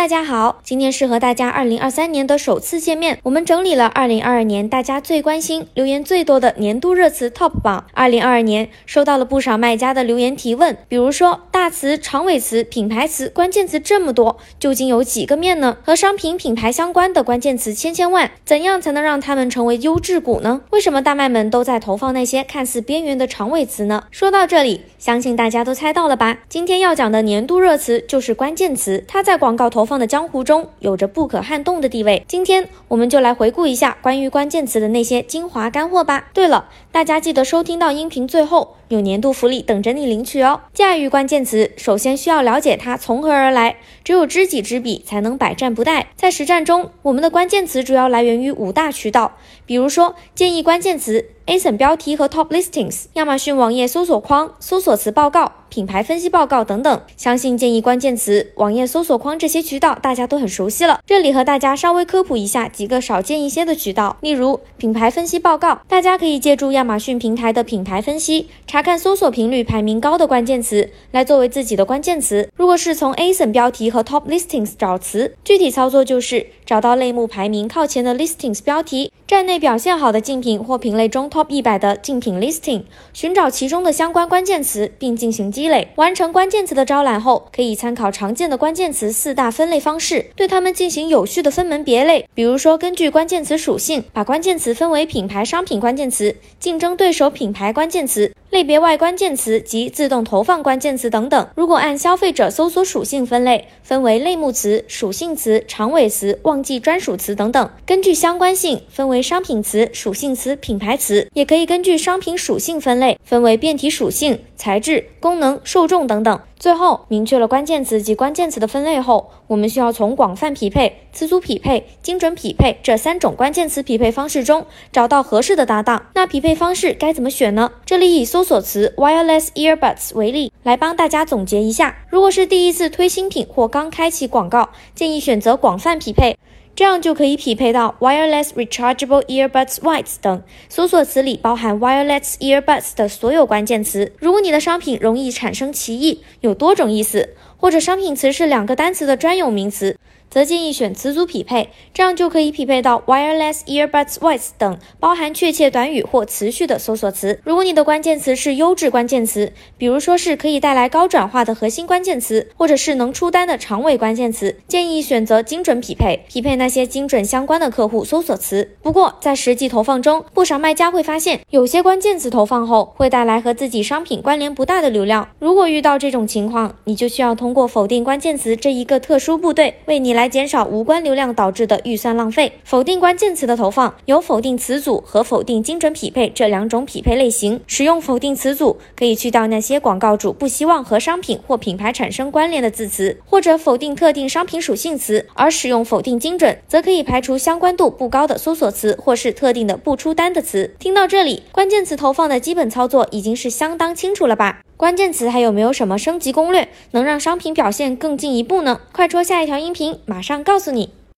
大家好，今天是和大家二零二三年的首次见面。我们整理了二零二二年大家最关心、留言最多的年度热词 TOP 榜。二零二二年收到了不少卖家的留言提问，比如说大词、长尾词、品牌词、关键词这么多，究竟有几个面呢？和商品品牌相关的关键词千千万，怎样才能让它们成为优质股呢？为什么大卖们都在投放那些看似边缘的长尾词呢？说到这里，相信大家都猜到了吧？今天要讲的年度热词就是关键词，它在广告投。放的江湖中有着不可撼动的地位。今天我们就来回顾一下关于关键词的那些精华干货吧。对了，大家记得收听到音频最后，有年度福利等着你领取哦。驾驭关键词，首先需要了解它从何而来，只有知己知彼，才能百战不殆。在实战中，我们的关键词主要来源于五大渠道，比如说建议关键词。ASIN 标题和 Top Listings，亚马逊网页搜索框、搜索词报告、品牌分析报告等等。相信建议关键词、网页搜索框这些渠道大家都很熟悉了。这里和大家稍微科普一下几个少见一些的渠道，例如品牌分析报告，大家可以借助亚马逊平台的品牌分析，查看搜索频率排名高的关键词，来作为自己的关键词。如果是从 ASIN 标题和 Top Listings 找词，具体操作就是找到类目排名靠前的 Listings 标题。站内表现好的竞品或品类中 top 一百的竞品 listing，寻找其中的相关关键词，并进行积累。完成关键词的招揽后，可以参考常见的关键词四大分类方式，对它们进行有序的分门别类。比如说，根据关键词属性，把关键词分为品牌、商品关键词、竞争对手品牌关键词。类别外关键词及自动投放关键词等等。如果按消费者搜索属性分类，分为类目词、属性词、长尾词、旺季专属词等等。根据相关性，分为商品词、属性词、品牌词。也可以根据商品属性分类，分为变体属性、材质、功能、受众等等。最后，明确了关键词及关键词的分类后，我们需要从广泛匹配、词组匹配、精准匹配这三种关键词匹配方式中找到合适的搭档。那匹配方式该怎么选呢？这里以搜索词 wireless earbuds 为例，来帮大家总结一下。如果是第一次推新品或刚开启广告，建议选择广泛匹配。这样就可以匹配到 wireless rechargeable earbuds whites 等搜索词里包含 wireless earbuds 的所有关键词。如果你的商品容易产生歧义，有多种意思，或者商品词是两个单词的专有名词。则建议选词组匹配，这样就可以匹配到 wireless earbuds voice 等包含确切短语或词序的搜索词。如果你的关键词是优质关键词，比如说是可以带来高转化的核心关键词，或者是能出单的长尾关键词，建议选择精准匹配，匹配那些精准相关的客户搜索词。不过在实际投放中，不少卖家会发现，有些关键词投放后会带来和自己商品关联不大的流量。如果遇到这种情况，你就需要通过否定关键词这一个特殊部队为你来。来减少无关流量导致的预算浪费。否定关键词的投放有否定词组和否定精准匹配这两种匹配类型。使用否定词组可以去掉那些广告主不希望和商品或品牌产生关联的字词，或者否定特定商品属性词；而使用否定精准，则可以排除相关度不高的搜索词或是特定的不出单的词。听到这里，关键词投放的基本操作已经是相当清楚了吧？关键词还有没有什么升级攻略，能让商品表现更进一步呢？快戳下一条音频，马上告诉你。